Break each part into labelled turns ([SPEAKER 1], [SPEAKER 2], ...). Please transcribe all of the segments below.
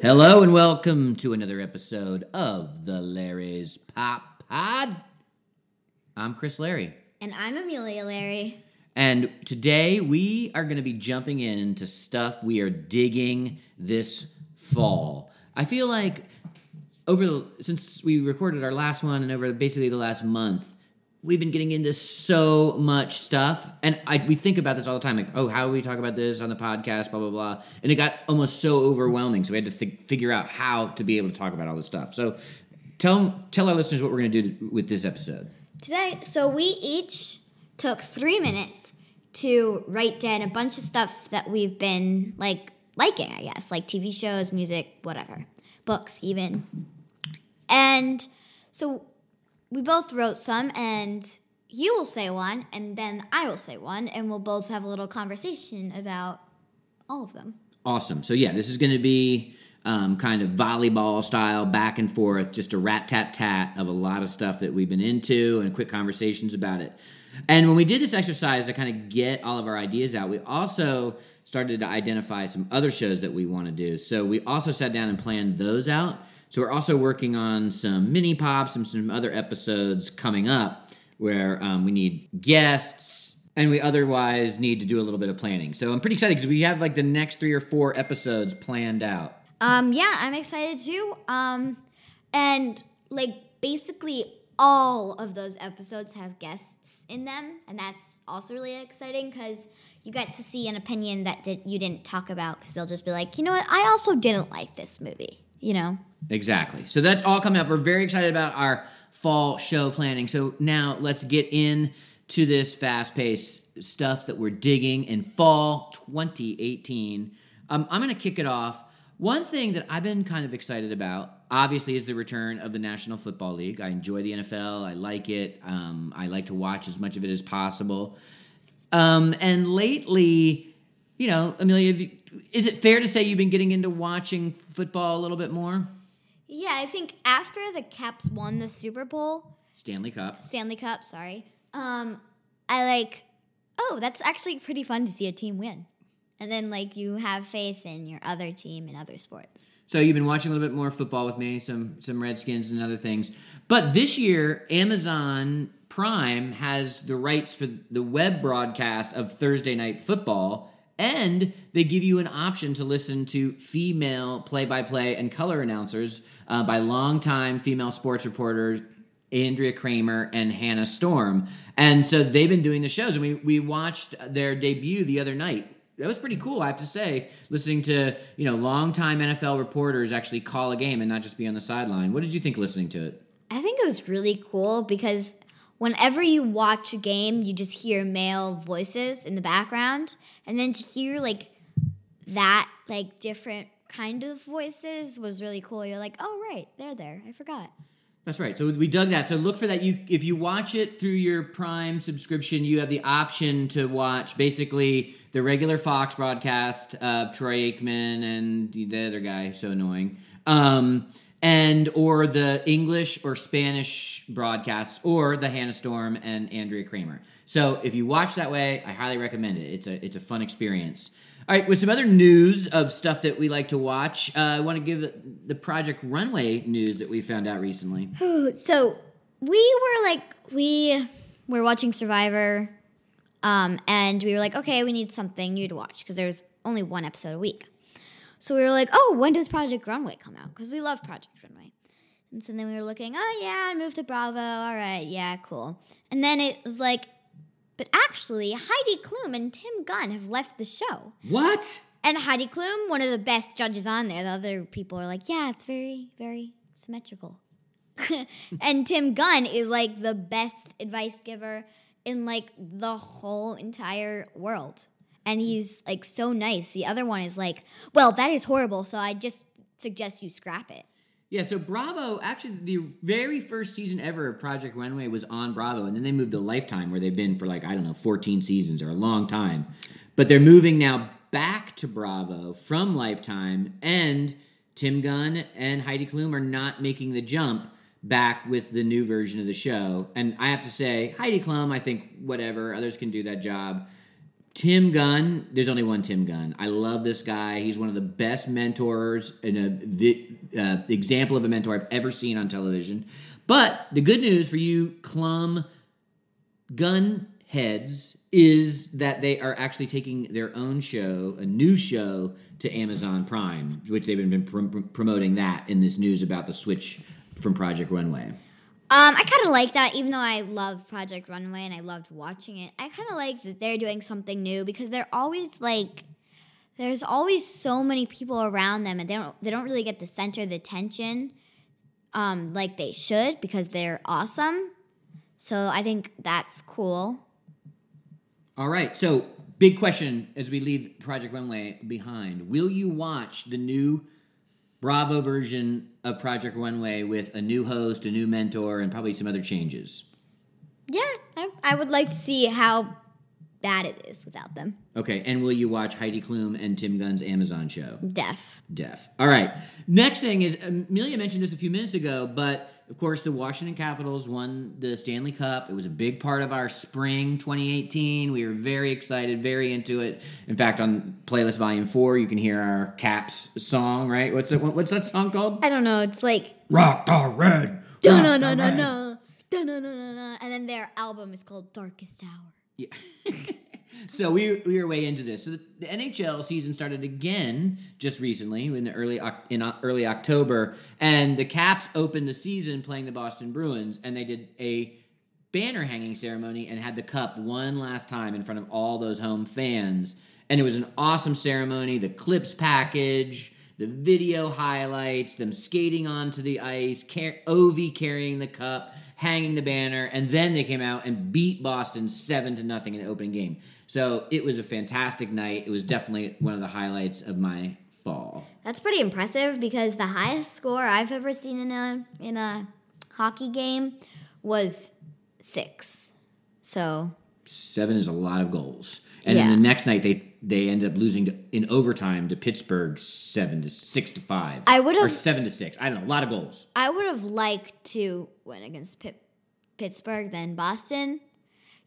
[SPEAKER 1] Hello and welcome to another episode of the Larry's Pop Pod. I'm Chris Larry.
[SPEAKER 2] And I'm Amelia Larry.
[SPEAKER 1] And today we are going to be jumping into stuff we are digging this fall. I feel like over the, since we recorded our last one and over basically the last month, we've been getting into so much stuff and I, we think about this all the time like oh how do we talk about this on the podcast blah blah blah and it got almost so overwhelming so we had to th- figure out how to be able to talk about all this stuff so tell tell our listeners what we're going to do with this episode
[SPEAKER 2] Today, so we each took three minutes to write down a bunch of stuff that we've been like liking, I guess, like TV shows, music, whatever, books, even. And so we both wrote some, and you will say one, and then I will say one, and we'll both have a little conversation about all of them.
[SPEAKER 1] Awesome. So yeah, this is going to be um, kind of volleyball style, back and forth, just a rat tat tat of a lot of stuff that we've been into and quick conversations about it. And when we did this exercise to kind of get all of our ideas out, we also started to identify some other shows that we want to do. So we also sat down and planned those out. So we're also working on some mini pops and some other episodes coming up where um, we need guests and we otherwise need to do a little bit of planning. So I'm pretty excited because we have like the next three or four episodes planned out.
[SPEAKER 2] Um, yeah, I'm excited too. Um, and like basically all of those episodes have guests in them, and that's also really exciting because you get to see an opinion that did, you didn't talk about because they'll just be like, you know what, I also didn't like this movie. You know.
[SPEAKER 1] Exactly. So that's all coming up. We're very excited about our fall show planning. So now let's get in to this fast-paced stuff that we're digging in fall 2018. Um, I'm going to kick it off. One thing that I've been kind of excited about, obviously, is the return of the National Football League. I enjoy the NFL. I like it. Um, I like to watch as much of it as possible. Um, and lately, you know, Amelia, you- is it fair to say you've been getting into watching football a little bit more?
[SPEAKER 2] Yeah, I think after the Caps won the Super Bowl,
[SPEAKER 1] Stanley Cup.
[SPEAKER 2] Stanley Cup, sorry. Um, I like, oh, that's actually pretty fun to see a team win. And then like you have faith in your other team in other sports.
[SPEAKER 1] So you've been watching a little bit more football with me, some some Redskins and other things. But this year, Amazon Prime has the rights for the web broadcast of Thursday Night Football, and they give you an option to listen to female play-by-play and color announcers uh, by longtime female sports reporters. Andrea Kremer and Hannah Storm. And so they've been doing the shows, and we, we watched their debut the other night that was pretty cool, I have to say, listening to you know longtime NFL reporters actually call a game and not just be on the sideline. What did you think listening to it?
[SPEAKER 2] I think it was really cool because whenever you watch a game, you just hear male voices in the background, and then to hear like that, like different kind of voices was really cool. You're like, oh right, they're there. I forgot.
[SPEAKER 1] That's right. So we dug that. So look for that. You if you watch it through your Prime subscription, you have the option to watch basically the regular Fox broadcast of Troy Aikman and the other guy, so annoying. Um, and or the English or Spanish broadcasts or the Hannah Storm and Andrea Kremer. So if you watch that way, I highly recommend it. It's a it's a fun experience. All right, with some other news of stuff that we like to watch, uh, I want to give the Project Runway news that we found out recently.
[SPEAKER 2] so we were like we were watching Survivor, um, and we were like, okay, we need something new to watch because there was only one episode a week. So we were like, oh, when does Project Runway come out? Because we love Project Runway. And so then we were looking, oh yeah, I moved to Bravo. All right, yeah, cool. And then it was like, but actually, Heidi Klum and Tim Gunn have left the show.
[SPEAKER 1] What?
[SPEAKER 2] And Heidi Klum, one of the best judges on there. The other people are like, yeah, it's very, very symmetrical. and Tim Gunn is like the best advice giver in like the whole entire world. And he's like so nice. The other one is like, well, that is horrible. So I just suggest you scrap it.
[SPEAKER 1] Yeah, so Bravo, actually, the very first season ever of Project Runway was on Bravo, and then they moved to Lifetime, where they've been for like, I don't know, 14 seasons or a long time. But they're moving now back to Bravo from Lifetime, and Tim Gunn and Heidi Klum are not making the jump back with the new version of the show. And I have to say, Heidi Klum, I think whatever, others can do that job. Tim Gunn, there's only one Tim Gunn. I love this guy. He's one of the best mentors and a uh, example of a mentor I've ever seen on television. But the good news for you, Klum Gunn heads, is that they are actually taking their own show, a new show, to Amazon Prime, which they've been pr- promoting that in this news about the switch from Project Runway.
[SPEAKER 2] Um, I kind of like that, even though I love Project Runway and I loved watching it. I kind of like that they're doing something new because they're always like, there's always so many people around them, and they don't they don't really get the center the attention, um, like they should because they're awesome. So I think that's cool.
[SPEAKER 1] All right. So, big question as we leave Project Runway behind. Will you watch the new Bravo version of Project Runway with a new host, a new mentor, and probably some other changes?
[SPEAKER 2] Yeah, I, I would like to see how bad it is without them.
[SPEAKER 1] Okay, and will you watch Heidi Klum and Tim Gunn's Amazon show?
[SPEAKER 2] Deaf.
[SPEAKER 1] Deaf. All right. Next thing is Amelia mentioned this a few minutes ago, but of course the Washington Capitals won the Stanley Cup. It was a big part of our spring 2018. We were very excited, very into it. In fact, on playlist volume four, you can hear our Caps song. Right? What's that? What's that song called?
[SPEAKER 2] I don't know. It's like
[SPEAKER 1] Rock the Red.
[SPEAKER 2] No, no, no, no, no, dun dun dun dun dun. And then their album is called Darkest Hour.
[SPEAKER 1] Yeah. so we we were way into this. So the, the, NHL season started again just recently in the early in uh, early October, and the Caps opened the season playing the Boston Bruins, and they did a banner hanging ceremony and had the cup one last time in front of all those home fans, and it was an awesome ceremony. The clips package. The video highlights them skating onto the ice, car- Ovi carrying the cup, hanging the banner, and then they came out and beat Boston seven to nothing in the opening game. So it was a fantastic night. It was definitely one of the highlights of my fall.
[SPEAKER 2] That's pretty impressive because the highest score I've ever seen in a in a hockey game was six. So
[SPEAKER 1] seven is a lot of goals. And
[SPEAKER 2] yeah.
[SPEAKER 1] then the next night they they ended up losing to, in overtime to Pittsburgh seven to six to five.
[SPEAKER 2] I would have or
[SPEAKER 1] seven to six. I don't know, a lot of goals.
[SPEAKER 2] I would have liked to win against Pitt, Pittsburgh than Boston.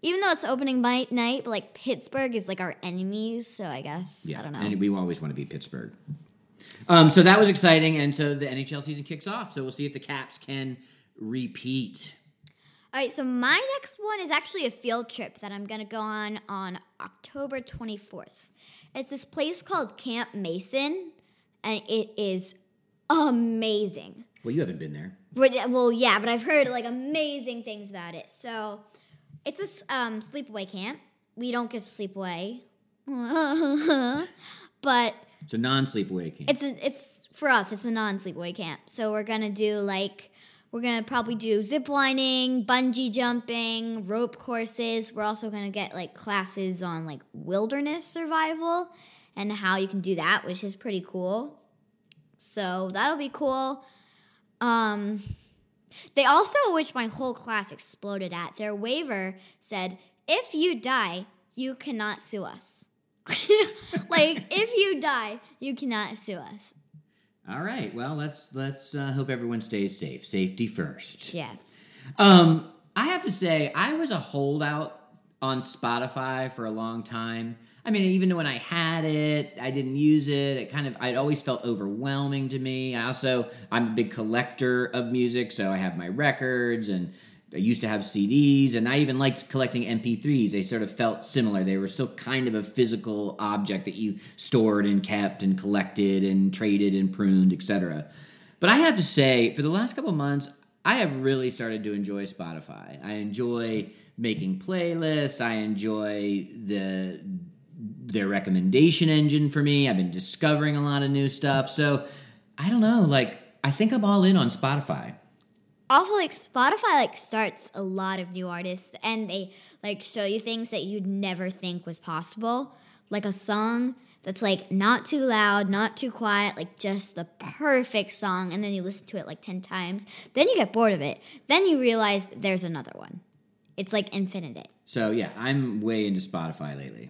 [SPEAKER 2] Even though it's opening night, but like Pittsburgh is like our enemies, so I guess
[SPEAKER 1] yeah,
[SPEAKER 2] I don't know.
[SPEAKER 1] And we always want to be Pittsburgh. Um, so that was exciting, and so the NHL season kicks off. So we'll see if the Caps can repeat.
[SPEAKER 2] All right, so my next one is actually a field trip that I'm going to go on on October 24th. It's this place called Camp Mason, and it is amazing.
[SPEAKER 1] Well, you haven't been there.
[SPEAKER 2] Well, yeah, but I've heard like amazing things about it. So it's a um, sleepaway camp. We don't get to sleep away, but
[SPEAKER 1] it's a non-sleepaway camp.
[SPEAKER 2] It's a, it's for us. It's a non-sleepaway camp. So we're gonna do like we're gonna probably do zip lining, bungee jumping, rope courses. We're also gonna get like classes on like wilderness survival and how you can do that, which is pretty cool. So that'll be cool. Um, they also, which my whole class exploded at, their waiver said, if you die, you cannot sue us. like, if you die, you cannot sue us.
[SPEAKER 1] All right. Well, let's let's uh, hope everyone stays safe. Safety first.
[SPEAKER 2] Yes.
[SPEAKER 1] Um, I have to say, I was a holdout on Spotify for a long time. I mean, even when I had it, I didn't use it. It kind of, it always felt overwhelming to me. I also, I'm a big collector of music, so I have my records and I used to have CDs, and I even liked collecting MP3s. They sort of felt similar. They were still kind of a physical object that you stored and kept and collected and traded and pruned, etc. But I have to say, for the last couple months, I have really started to enjoy Spotify. I enjoy making playlists. I enjoy the their recommendation engine for me. I've been discovering a lot of new stuff. So I don't know, like I think I'm all in on Spotify.
[SPEAKER 2] Also, like Spotify, like starts a lot of new artists, and they like show you things that you'd never think was possible, like a song that's like not too loud, not too quiet, like just the perfect song, and then you listen to it like ten times. Then you get bored of it. Then you realize there's another one. It's like infinite.
[SPEAKER 1] So yeah, I'm way into Spotify lately.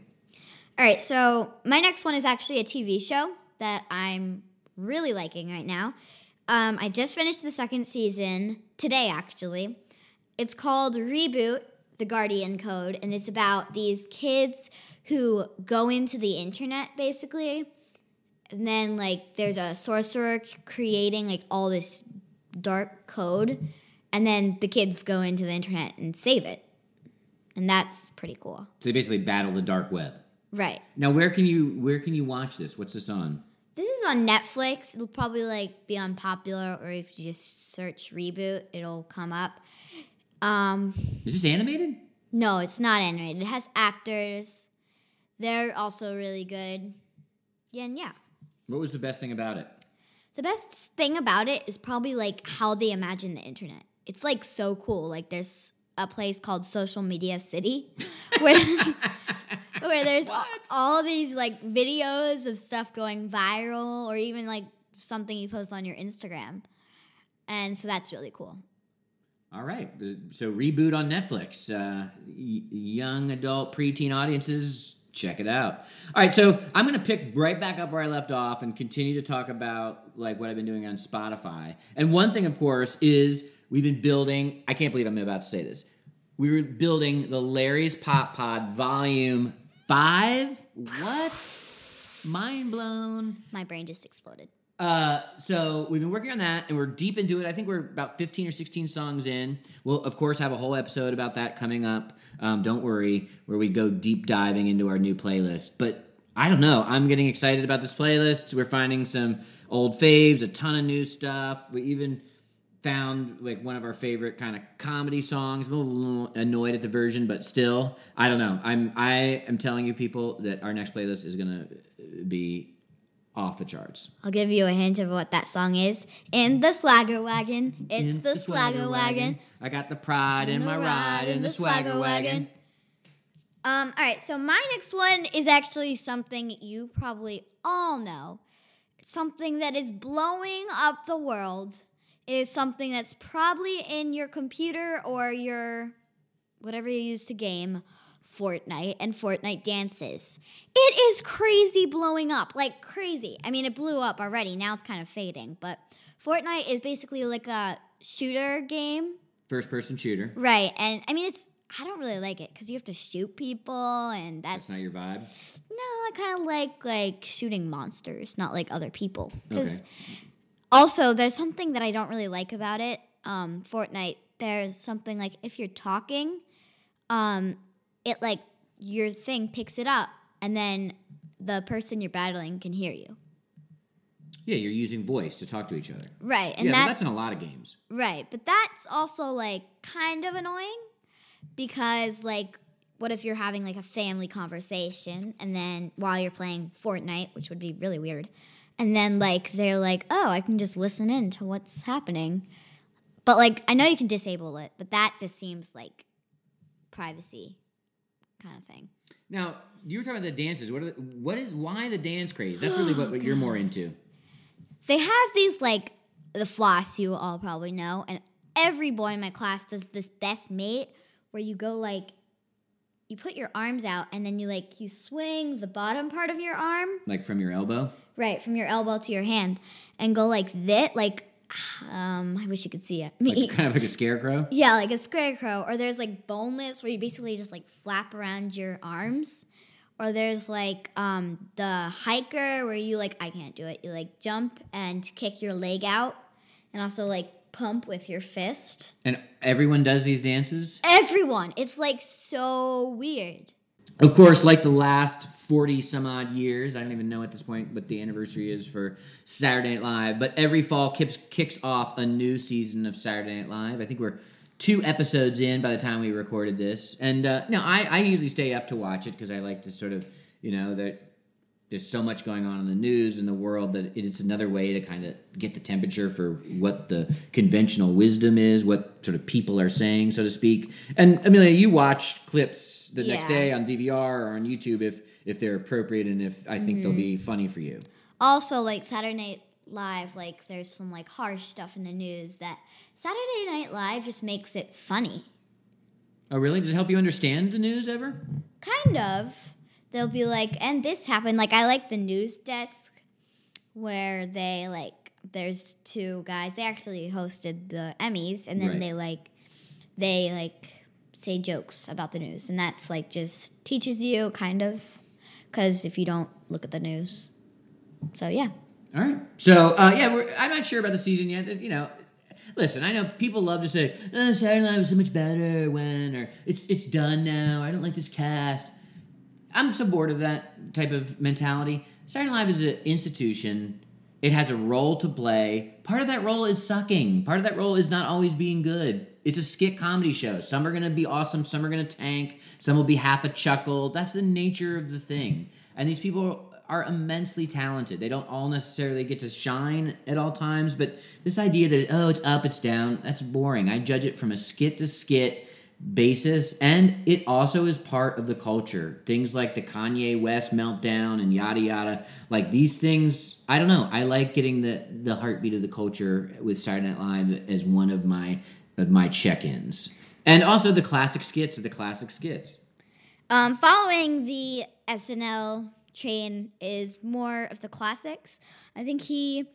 [SPEAKER 2] All right, so my next one is actually a TV show that I'm really liking right now. Um, I just finished the second season today, actually. It's called Reboot. the Guardian Code, and it's about these kids who go into the internet basically, and then like there's a sorcerer creating like all this dark code, and then the kids go into the internet and save it, and that's pretty cool.
[SPEAKER 1] So they basically battle the dark web.
[SPEAKER 2] Right.
[SPEAKER 1] Now, where can you where can you watch this? What's this on?
[SPEAKER 2] This is on Netflix. It'll probably like be on popular, or if you just search reboot, it'll come up. Um,
[SPEAKER 1] Is this animated?
[SPEAKER 2] no, it's not animated. It has actors. They're also really good. Yeah, and yeah.
[SPEAKER 1] What was the best thing about it?
[SPEAKER 2] The best thing about it is probably like how they imagine the internet. It's like so cool. Like there's a place called Social Media City where where there's
[SPEAKER 1] What?
[SPEAKER 2] all these like videos of stuff going viral or even like something you post on your Instagram. And so that's really cool.
[SPEAKER 1] All right. So reboot on Netflix. Uh, y- young adult preteen audiences, check it out. All right. So I'm going to pick right back up where I left off and continue to talk about like what I've been doing on Spotify. And one thing, of course, is we've been building. I can't believe I'm about to say this. We were building the Larry's Pop Pod Volume Five. What? Mind blown.
[SPEAKER 2] My brain just exploded.
[SPEAKER 1] Uh, so we've been working on that, and we're deep into it. I think we're about fifteen or sixteen songs in. We'll of course have a whole episode about that coming up. Um, don't worry, where we go deep diving into our new playlist. But I don't know. I'm getting excited about this playlist. We're finding some old faves, a ton of new stuff. We even found like one of our favorite kind of comedy songs. I'm a little annoyed at the version, but still, I don't know. I'm I am telling you people that our next playlist is gonna be off the charts.
[SPEAKER 2] I'll give you a hint of what that song is. In the swagger wagon. It's
[SPEAKER 1] In
[SPEAKER 2] the, swagger, wagon.
[SPEAKER 1] I got the pride in my ride in the swagger wagon.
[SPEAKER 2] Um, all right, so my next one is actually something you probably all know. Something that is blowing up the world. It is something that's probably in your computer or your whatever you use to game Fortnite and Fortnite dances. It is crazy blowing up, like crazy. I mean, it blew up already. Now it's kind of fading, but Fortnite is basically like a shooter game
[SPEAKER 1] First person shooter.
[SPEAKER 2] Right, and I mean it's I don't really like it because you have to shoot people, and that's,
[SPEAKER 1] That's not your vibe.
[SPEAKER 2] no. I kind of like like shooting monsters, not like other people. Because
[SPEAKER 1] Okay.
[SPEAKER 2] Also there's something that I don't really like about it. Um, Fortnite, there's something like if you're talking, um, it like your thing picks it up, and then the person you're battling can hear you.
[SPEAKER 1] Yeah, you're using voice to talk to each other.
[SPEAKER 2] Right, and
[SPEAKER 1] yeah,
[SPEAKER 2] that's,
[SPEAKER 1] that's in a lot of games.
[SPEAKER 2] Right, but that's also like kind of annoying because like what if you're having like a family conversation and then while you're playing Fortnite, which would be really weird. And then like they're like, "Oh, I can just listen in to what's happening." But like I know you can disable it, but that just seems like privacy kind of thing.
[SPEAKER 1] Now, you were talking about the dances. What are the, what is why the dance craze? That's really what, what you're more into.
[SPEAKER 2] They have these like the floss you all probably know, and every boy in my class does this best mate where you go like you put your arms out and then you like you swing the bottom part of your arm
[SPEAKER 1] Like from your elbow.
[SPEAKER 2] Right from your elbow to your hand and go like that like um I wish you could see it.
[SPEAKER 1] Like, kind of like a scarecrow.
[SPEAKER 2] yeah like a scarecrow. Or there's like boneless where you basically just like flap around your arms. Or there's like um the hiker where you like I can't do it. You like jump and kick your leg out and also like pump with your fist.
[SPEAKER 1] And everyone does these dances.
[SPEAKER 2] everyone. It's like so weird
[SPEAKER 1] Of course, like the last 40 some odd years, I don't even know at this point what the anniversary is for Saturday Night Live, but every fall kicks, kicks off a new season of Saturday Night Live. I think we're two episodes in by the time we recorded this. And uh, no, I, I usually stay up to watch it because I like to sort of, you know, that there's so much going on in the news in the world that it's another way to kind of get the temperature for what the conventional wisdom is, what sort of people are saying, so to speak. And Amelia, you watch clips the next day on DVR or on YouTube if if they're appropriate and if I think they'll be mm-hmm. funny for you.
[SPEAKER 2] also like Saturday Night Live, like there's some like harsh stuff in the news that Saturday Night Live just makes it funny.
[SPEAKER 1] Oh, really? Does it help you understand the news ever?
[SPEAKER 2] Kind of. They'll be like, and this happened. Like I like the news desk where they like there's two guys. They actually hosted the Emmys and then
[SPEAKER 1] Right.
[SPEAKER 2] they like they like say jokes about the news, and that's like just teaches you kind of because if you don't look at the news, so yeah.
[SPEAKER 1] All right. So uh, yeah, we're, I'm not sure about the season yet. You know, listen, I know people love to say oh, Saturday Night was so much better when, or it's it's done now. I don't like this cast. I'm so bored of that type of mentality. Saturday Night Live is an institution. It has a role to play. Part of that role is sucking. Part of that role is not always being good. It's a skit comedy show. Some are going to be awesome. Some are going to tank. Some will be half a chuckle. That's the nature of the thing. And these people are immensely talented. They don't all necessarily get to shine at all times, but this idea that, oh, it's up, it's down, that's boring. I judge it from a skit to skit basis, and it also is part of the culture. Things like the Kanye West meltdown and yada yada, like these things. I don't know. I like getting the the heartbeat of the culture with Saturday Night Live as one of my of my check-ins, and also the classic skits are the classic skits.
[SPEAKER 2] Um, following the SNL train is more of the classics. I think he,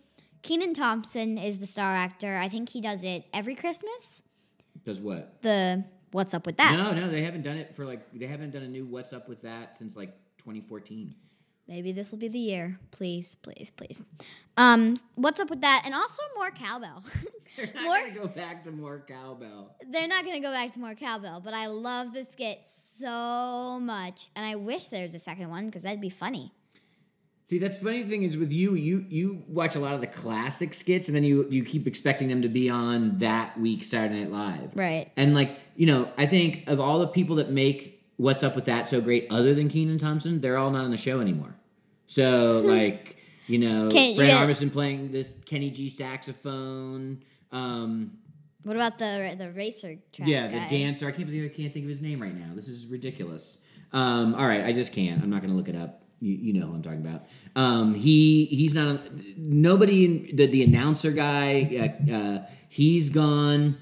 [SPEAKER 2] Kenan Thompson, is the star actor. I think he does it every Christmas.
[SPEAKER 1] Does what?
[SPEAKER 2] The What's Up with That?
[SPEAKER 1] No, no, they haven't done it for like they haven't done a new What's Up with That since like 2014.
[SPEAKER 2] Maybe this will be the year. Please, please, please. Um, what's up with that? And also more cowbell.
[SPEAKER 1] They're not
[SPEAKER 2] More-
[SPEAKER 1] gonna go back to more cowbell.
[SPEAKER 2] They're not gonna go back to more cowbell, but I love the skit so much, and I wish there's a second one because that'd be funny.
[SPEAKER 1] See, that's funny thing is with you, you you watch a lot of the classic skits, and then you you keep expecting them to be on that week Saturday Night Live,
[SPEAKER 2] Right.
[SPEAKER 1] And like you know, I think of all the people that make What's Up with That so great, other than Kenan Thompson, they're all not on the show anymore. So like you know, Fran
[SPEAKER 2] get-
[SPEAKER 1] Armisen playing this Kenny G saxophone. Um,
[SPEAKER 2] What about the the racer track?
[SPEAKER 1] yeah,
[SPEAKER 2] guy?
[SPEAKER 1] the dancer. I can't believe I can't think of his name right now. This is ridiculous. Um, all right, I just can't. I'm not going to look it up. You, you know who I'm talking about. Um, he he's not. Nobody. In, the the announcer guy. Uh, uh, he's gone.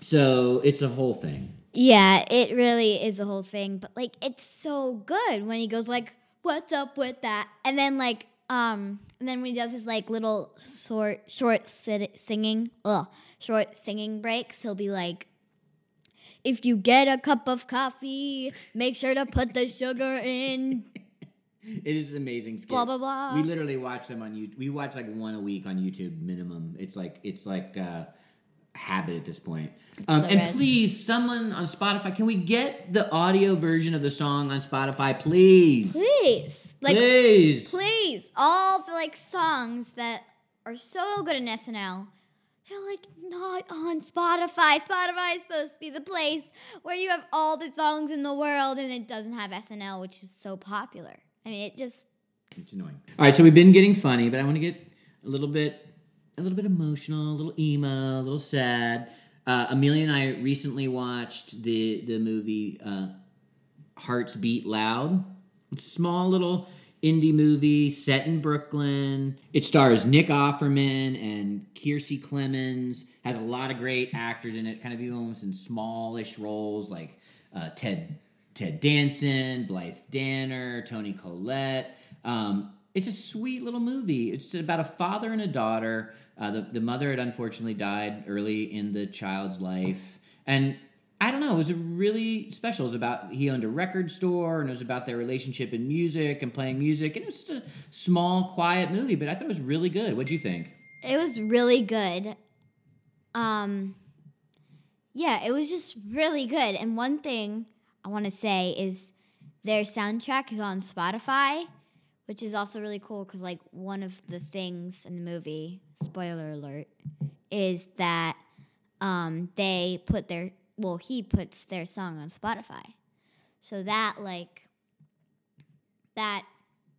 [SPEAKER 1] So it's a whole thing.
[SPEAKER 2] Yeah, it really is a whole thing, but like it's so good when he goes like, "What's up with that?" and then like um and then when he does his like little short short sit- singing, ugh, short singing breaks, he'll be like if you get a cup of coffee, make sure to put the sugar in.
[SPEAKER 1] It is amazing. Skit.
[SPEAKER 2] Blah, blah, blah.
[SPEAKER 1] We literally watch them on YouTube. We watch like one a week on YouTube minimum. It's like it's like uh, habit at this point. Um,
[SPEAKER 2] so
[SPEAKER 1] and please, someone on Spotify, can we get the audio version of the song on Spotify, please?
[SPEAKER 2] Please, like
[SPEAKER 1] please.
[SPEAKER 2] please, all the like songs that are so good in SNL, they're like not on Spotify. Spotify is supposed to be the place where you have all the songs in the world, and it doesn't have SNL, which is so popular. I mean, it just
[SPEAKER 1] It's annoying. All right, so we've been getting funny, but I want to get a little bit, a little bit emotional, a little emo, a little sad. Uh, Amelia and I recently watched the the movie uh, Hearts Beat Loud. It's a small little indie movie set in Brooklyn. It stars Nick Offerman and Kiersey Clemons. Has a lot of great actors in it, kind of even in smallish roles like uh, Ted Ted Danson, Blythe Danner, Toni Collette. Um, it's a sweet little movie. It's about a father and a daughter. Uh, the, the mother had unfortunately died early in the child's life. And I don't know, it was really special. It was about, he owned a record store and it was about their relationship in music and playing music. And it was just a small, quiet movie, but I thought it was really good. What'd you think?
[SPEAKER 2] it was really good. Um, yeah, it was just really good. And one thing I want to say is their soundtrack is on Spotify, which is also really cool because like one of the things in the movie, spoiler alert, is that um, they put their well, he puts their song on Spotify, so that like that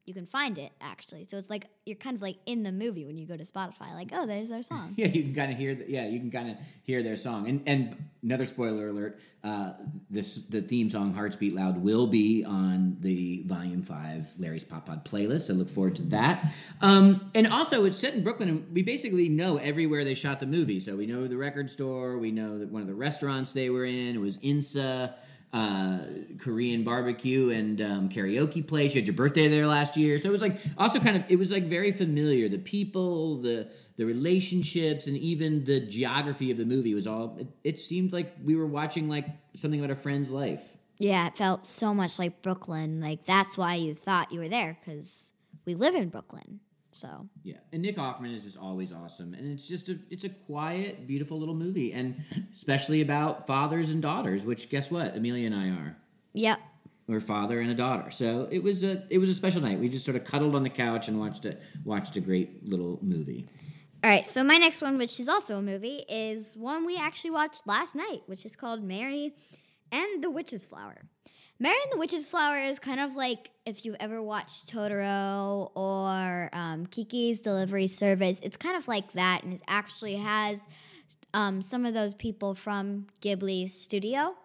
[SPEAKER 2] you can find it actually. So it's like you're kind of like in the movie when you go to Spotify, like oh, there's their song.
[SPEAKER 1] Yeah, you can kind of hear. The, yeah, you can kind of hear their song. And and another spoiler alert: uh, this the theme song "Hearts Beat Loud" will be on the Volume Five Larry's Pop Pod playlist. So look forward to that. Um, and also, it's set in Brooklyn, and we basically know everywhere they shot the movie. So we know the record store. We know that one of the restaurants they were in. Was Insa. Uh, Korean barbecue and um, karaoke place. You had your birthday there last year, so it was like also kind of it was like very familiar. The people, the the relationships and even the geography of the movie was all. It, it seemed like we were watching like something about a friend's life.
[SPEAKER 2] Yeah, it felt so much like Brooklyn. Like that's why you thought you were there because we live in Brooklyn. So
[SPEAKER 1] Yeah, and Nick Offerman is just always awesome, and it's just a it's a quiet, beautiful little movie, and especially about fathers and daughters. Which guess what, Amelia and I are.
[SPEAKER 2] yep,
[SPEAKER 1] We're a father and a daughter, so it was a it was a special night. We just sort of cuddled on the couch and watched a watched a great little movie.
[SPEAKER 2] All right, so my next one, which is also a movie, is one we actually watched last night, which is called Mary and the Witch's Flower. Mary and the Witch's Flower is kind of like if you've ever watched Totoro or um, Kiki's Delivery Service. It's kind of like that, and it actually has um, some of those people from Ghibli's studio,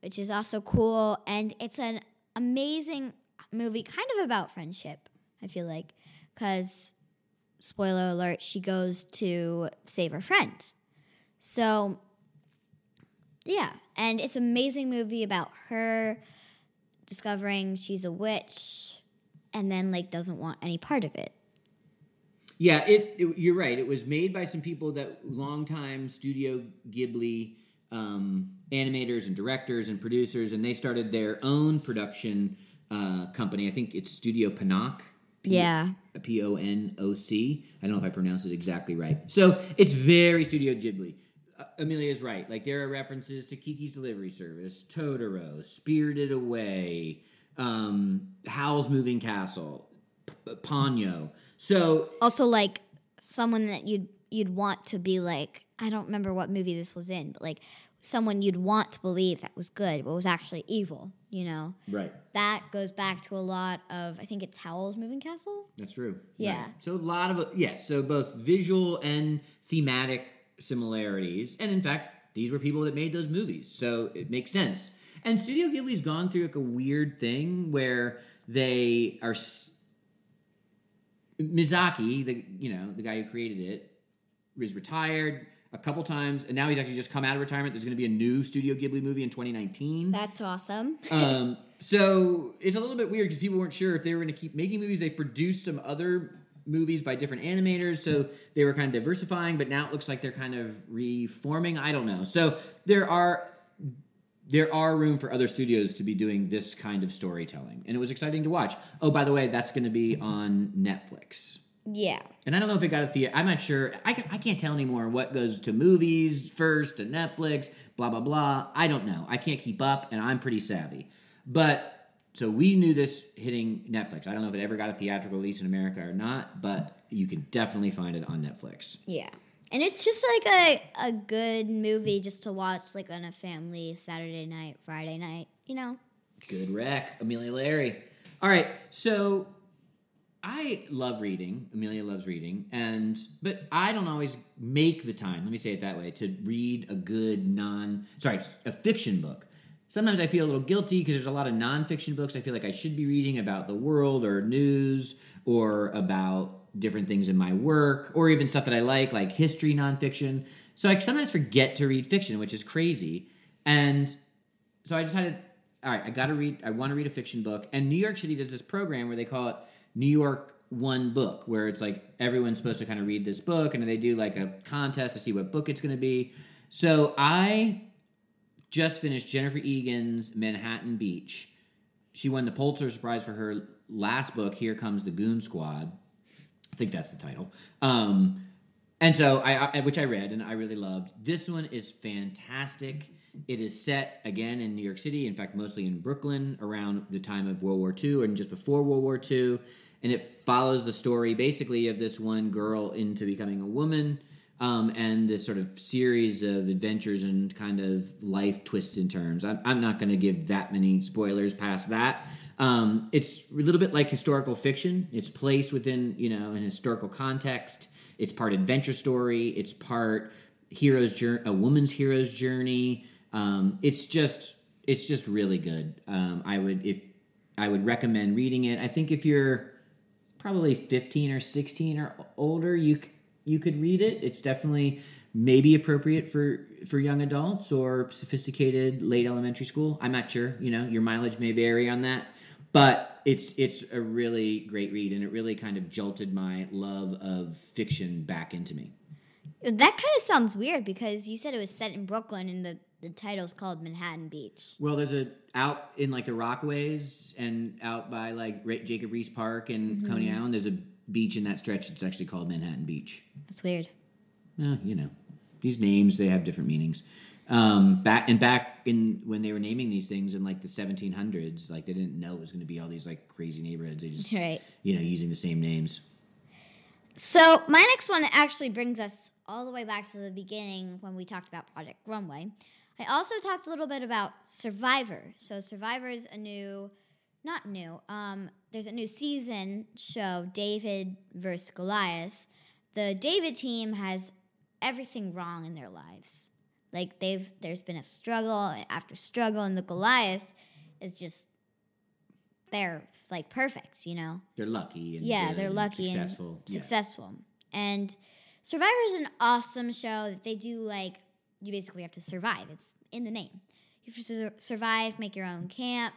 [SPEAKER 2] which is also cool. And it's an amazing movie, kind of about friendship, I feel like, because spoiler alert, she goes to save her friend. So, yeah, and it's an amazing movie about her discovering she's a witch and then like doesn't want any part of it.
[SPEAKER 1] Yeah, it, it- You're right. It was made by some people that longtime Studio Ghibli um, animators and directors and producers, and they started their own production uh, company. I think it's Studio Ponoc.
[SPEAKER 2] Yeah.
[SPEAKER 1] P O N O C. I don't know if I pronounced it exactly right. So it's very Studio Ghibli. Uh, is right. Like there are references to Kiki's Delivery Service, Totoro, Spirited Away, um, Howl's Moving Castle, P- Ponyo. So
[SPEAKER 2] Also like someone that you'd you'd want to be like I don't remember what movie this was in, but like someone you'd want to believe that was good but was actually evil, you know.
[SPEAKER 1] right.
[SPEAKER 2] That goes back to a lot of I think it's Howl's Moving Castle.
[SPEAKER 1] That's true.
[SPEAKER 2] Yeah.
[SPEAKER 1] Right. So a lot of yes, so both visual and thematic similarities, and in fact, these were people that made those movies, so it makes sense. And Studio Ghibli's gone through like a weird thing where they are s- Mizaki, the you know the guy who created it, is retired a couple times, and now he's actually just come out of retirement. There's going to be a new Studio Ghibli movie in 2019.
[SPEAKER 2] That's awesome.
[SPEAKER 1] Um, so it's a little bit weird because people weren't sure if they were going to keep making movies. They produced some other movies by different animators, so they were kind of diversifying. But now it looks like they're kind of reforming. I don't know. So there are there are room for other studios to be doing this kind of storytelling, and it was exciting to watch. Oh, by the way, that's going to be on Netflix.
[SPEAKER 2] Yeah.
[SPEAKER 1] And I don't know if it got a theater. I'm not sure. I, ca- I can't tell anymore what goes to movies first to Netflix, blah, blah, blah. I don't know. I can't keep up, and I'm pretty savvy. But so we knew this hitting Netflix. I don't know if it ever got a theatrical release in America or not, but you can definitely find it on Netflix.
[SPEAKER 2] Yeah. And it's just like a, a good movie just to watch like on a family Saturday night, Friday night, you know?
[SPEAKER 1] Good rec, Amelia Larry. All right, so I love reading. Amelia loves reading, and but I don't always make the time. Let me say it that way to read a good non sorry a fiction book. Sometimes I feel a little guilty because there's a lot of nonfiction books I feel like I should be reading about the world or news or about different things in my work or even stuff that I like, like history nonfiction. So I sometimes forget to read fiction, which is crazy. And so I decided, all right, I got to read. I want to read a fiction book. And New York City does this program where they call it New York One Book, where it's like everyone's supposed to kind of read this book, and they do like a contest to see what book it's going to be. So I just finished Jennifer Egan's Manhattan Beach. She won the Pulitzer Prize for her last book, Here Comes the Goon Squad. I think that's the title. Um, and so I, I which I read and I really loved. This one is fantastic. It is set again in New York City, in fact, mostly in Brooklyn around the time of World War II and just before World War II. And it follows the story basically of this one girl into becoming a woman um, and this sort of series of adventures and kind of life twists and turns. I'm, I'm not going to give that many spoilers past that. Um, it's a little bit like historical fiction. It's placed within you know an historical context. It's part adventure story. It's part hero's journey, a woman's hero's journey. Um, it's just it's just really good. Um, I would if I would recommend reading it. I think if you're probably 15 or 16 or older, you you could read it. It's definitely maybe appropriate for for young adults or sophisticated late elementary school. I'm not sure. You know, your mileage may vary on that, but it's it's a really great read, and it really kind of jolted my love of fiction back into me.
[SPEAKER 2] That kind of sounds weird because you said it was set in Brooklyn and the, the title's called Manhattan Beach.
[SPEAKER 1] Well, there's a out in like the Rockaways and out by like Jacob Riis Park and mm-hmm. Coney Island. There's a beach in that stretch that's actually called Manhattan Beach.
[SPEAKER 2] That's weird.
[SPEAKER 1] Uh, you know, these names they have different meanings. Um, back and back in when they were naming these things in like the 1700s, like they didn't know it was going to be all these like crazy neighborhoods. They just
[SPEAKER 2] Right.
[SPEAKER 1] you know using the same names.
[SPEAKER 2] So my next one actually brings us all the way back to the beginning when we talked about Project Runway. I also talked a little bit about Survivor. So Survivor is a new, not new. Um, there's a new season show, David versus Goliath. The David team has everything wrong in their lives. Like they've there's been a struggle after struggle, and the Goliath is just they're like perfect, you know.
[SPEAKER 1] They're lucky and
[SPEAKER 2] Yeah, they're lucky
[SPEAKER 1] successful.
[SPEAKER 2] and
[SPEAKER 1] Yeah.
[SPEAKER 2] successful. And Survivor is an awesome show that they do like you basically have to survive. It's in the name. You have to sur- survive, make your own camp.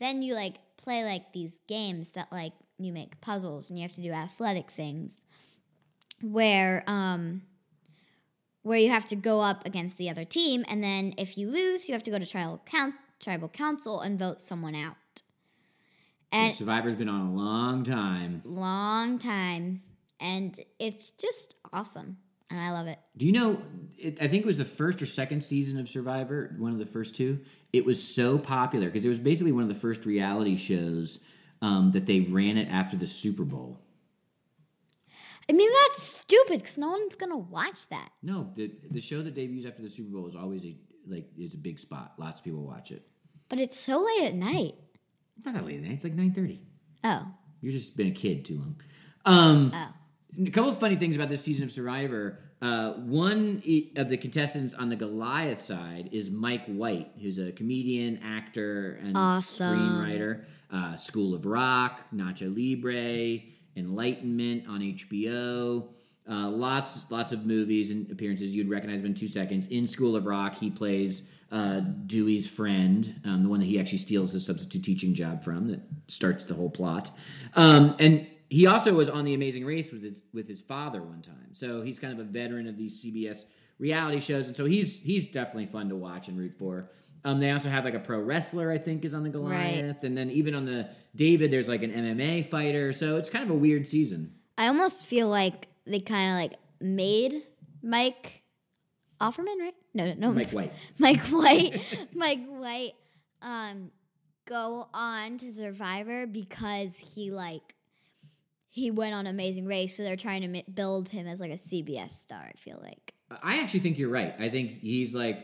[SPEAKER 2] Then you like play like these games that like you make puzzles and you have to do athletic things where um where you have to go up against the other team and then if you lose, you have to go to tribal count tribal council and vote someone out. And
[SPEAKER 1] Survivor's been on a long time.
[SPEAKER 2] long time and it's just awesome and i love it
[SPEAKER 1] Do you know? It, I think it was the first or second season of Survivor, one of the first two. It was so popular because it was basically one of the first reality shows um, that they ran it after the Super Bowl.
[SPEAKER 2] i mean that's stupid because no one's gonna watch that
[SPEAKER 1] No, the the show that debuts after the Super Bowl is always a like it's a big spot. Lots of people watch it.
[SPEAKER 2] but it's so late at night
[SPEAKER 1] It's not that late at night. It's like nine thirty.
[SPEAKER 2] oh
[SPEAKER 1] You're just been a kid too long. Um,
[SPEAKER 2] oh
[SPEAKER 1] A couple of funny things about this season of Survivor. Uh, one of the contestants on the Goliath side is Mike White, who's a comedian, actor, and
[SPEAKER 2] Awesome.
[SPEAKER 1] screenwriter. Uh, School of Rock, Nacho Libre, Enlightenment on HBO. Uh, lots, lots of movies and appearances. You'd recognize him in two seconds. In School of Rock, he plays uh, Dewey's friend, um, the one that he actually steals his substitute teaching job from, that starts the whole plot. Um, and he also was on The Amazing Race with his with his father one time. So he's kind of a veteran of these CBS reality shows, and so he's he's definitely fun to watch and root for. Um, they also have like a pro wrestler, I think, is on the Goliath, and then even on the David, there's like an MMA fighter. So it's kind of a weird season.
[SPEAKER 2] i almost feel like they kind of like made mike offerman right no no no
[SPEAKER 1] Mike White.
[SPEAKER 2] mike white mike white um go on to survivor because he like he went on amazing race so they're trying to mi- build him as like a cbs star i feel like
[SPEAKER 1] I actually think you're right. I think he's like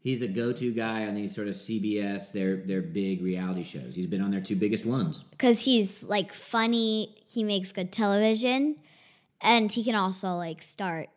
[SPEAKER 1] he's a go-to guy on these sort of CBS their their big reality shows. He's been on their two biggest ones.
[SPEAKER 2] because he's like funny he makes good television and he can also like start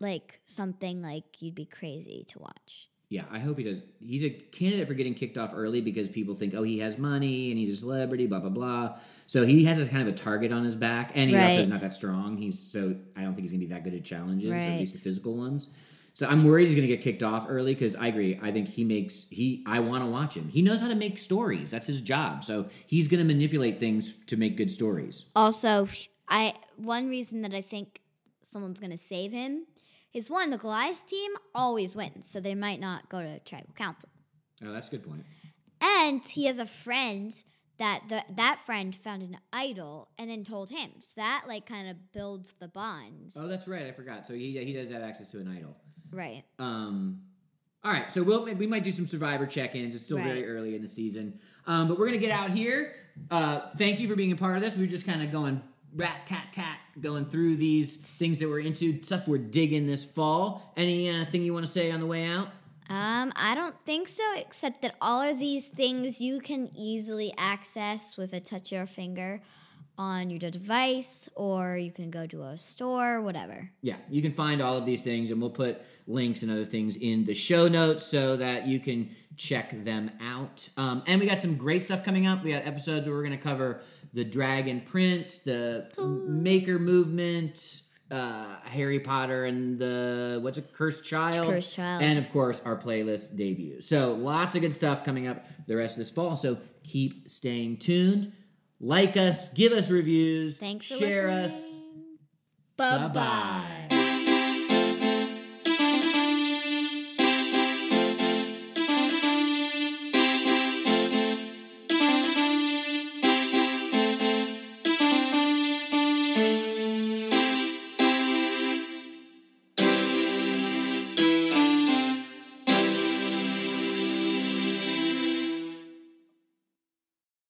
[SPEAKER 2] like something like you'd be crazy to watch
[SPEAKER 1] Yeah, I hope he does. He's a candidate for getting kicked off early because people think, oh, he has money and he's a celebrity, blah blah blah. So he has this kind of a target on his back, and he also is not that strong. He's so I don't think he's gonna be that good at challenges, or at least the physical ones. So I'm worried he's gonna get kicked off early because I agree. I think he makes he. I want to watch him. He knows how to make stories. That's his job. So he's gonna manipulate things to make good stories.
[SPEAKER 2] also i one reason that i think someone's gonna save him is one the goliath team always wins so they might not go to tribal council
[SPEAKER 1] Oh, that's a good point.
[SPEAKER 2] and he has a friend that the, that friend found an idol and then told him so that like kind of builds the bond
[SPEAKER 1] Oh, that's right. I forgot. So he he does have access to an idol.
[SPEAKER 2] right
[SPEAKER 1] Um, all right, so we'll we might do some Survivor check-ins. It's still very early in the season, um, but we're gonna get out here. Uh, thank you for being a part of this. We are just kind of going rat tat tat, going through these things that we're into, stuff we're digging this fall. Anything uh, you want to say on the way out?
[SPEAKER 2] Um, I don't think so, except that all of these things you can easily access with a touch of your finger on your device, or you can go to a store, whatever.
[SPEAKER 1] Yeah, you can find all of these things, and we'll put links and other things in the show notes so that you can check them out. Um, and we got some great stuff coming up. We got episodes where we're going to cover the Dragon Prince, the Maker Movement, uh, Harry Potter and the what's a Cursed Child,
[SPEAKER 2] Cursed Child.
[SPEAKER 1] and of course our playlist debut. So lots of good stuff coming up the rest of this fall. So keep staying tuned. Like us, give us reviews,
[SPEAKER 2] Thanks
[SPEAKER 1] share
[SPEAKER 2] listening.
[SPEAKER 1] us. Bye bye.